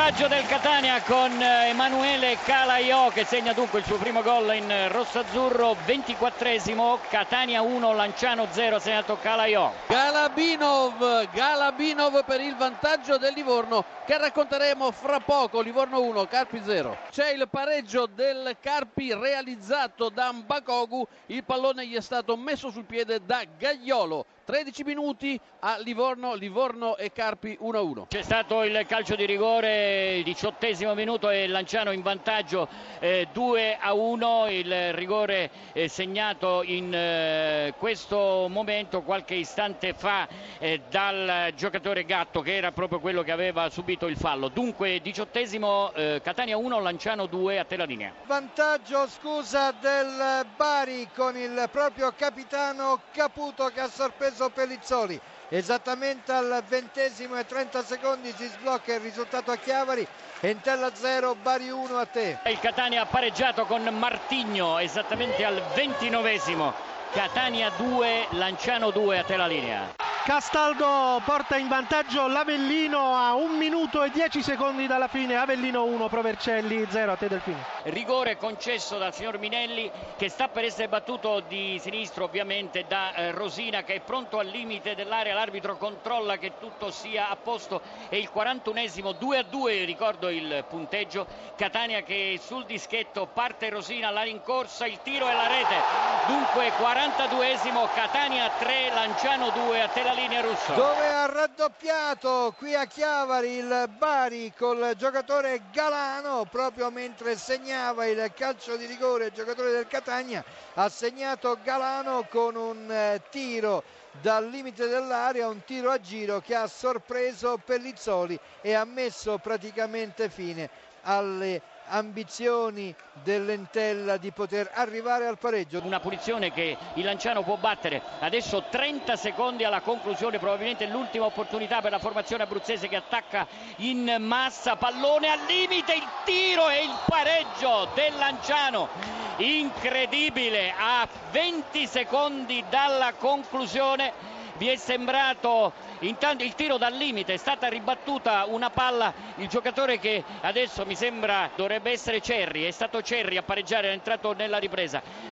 vantaggio del Catania con eh, Emanuele Calaiò che segna dunque il suo primo gol in rosso-azzurro, 24esimo, Catania 1, Lanciano 0, segnato Calaiò. Galabinov, Galabinov per il vantaggio del Livorno che racconteremo fra poco, Livorno 1, Carpi 0. C'è il pareggio del Carpi realizzato da Mbakogu, il pallone gli è stato messo sul piede da Gagliolo. 13 minuti a Livorno, Livorno e Carpi 1-1. C'è stato il calcio di rigore, diciottesimo minuto e Lanciano in vantaggio eh, 2-1, il rigore eh, segnato in eh, questo momento qualche istante fa eh, dal giocatore Gatto che era proprio quello che aveva subito il fallo. Dunque diciottesimo eh, Catania 1, Lanciano 2 a te la linea. Vantaggio scusa del Bari con il proprio capitano Caputo che ha sorpreso Pellizzoli. Esattamente al ventesimo e 30 secondi si sblocca il risultato a Chiavari. Entella 0 Bari 1 a te. Il Catania ha pareggiato con Martigno esattamente al ventinovesimo. Catania 2 Lanciano 2 a te la linea Castaldo porta in vantaggio l'Avellino a 1 minuto e 10 secondi dalla fine. Avellino 1, Provercelli 0 a te Delfino. Rigore concesso dal signor Minelli che sta per essere battuto di sinistro ovviamente da eh, Rosina che è pronto al limite dell'area. L'arbitro controlla che tutto sia a posto. È il 41esimo 2 a 2, ricordo il punteggio. Catania che sul dischetto parte Rosina, la rincorsa, il tiro e la rete. Dunque 42esimo Catania 3, Lanciano 2 a te la linea russa. dove ha raddoppiato qui a Chiavari il Bari col giocatore Galano proprio mentre segnava il calcio di rigore il giocatore del Catania ha segnato Galano con un eh, tiro dal limite dell'area un tiro a giro che ha sorpreso Pellizzoli e ha messo praticamente fine alle ambizioni dell'Entella di poter arrivare al pareggio. Una punizione che il Lanciano può battere. Adesso 30 secondi alla conclusione, probabilmente l'ultima opportunità per la formazione abruzzese che attacca in massa. Pallone al limite, il tiro e il pareggio del Lanciano. Incredibile, a 20 secondi dalla conclusione vi è sembrato intanto il tiro dal limite è stata ribattuta una palla il giocatore che adesso mi sembra dovrebbe essere Cerri è stato Cerri a pareggiare è entrato nella ripresa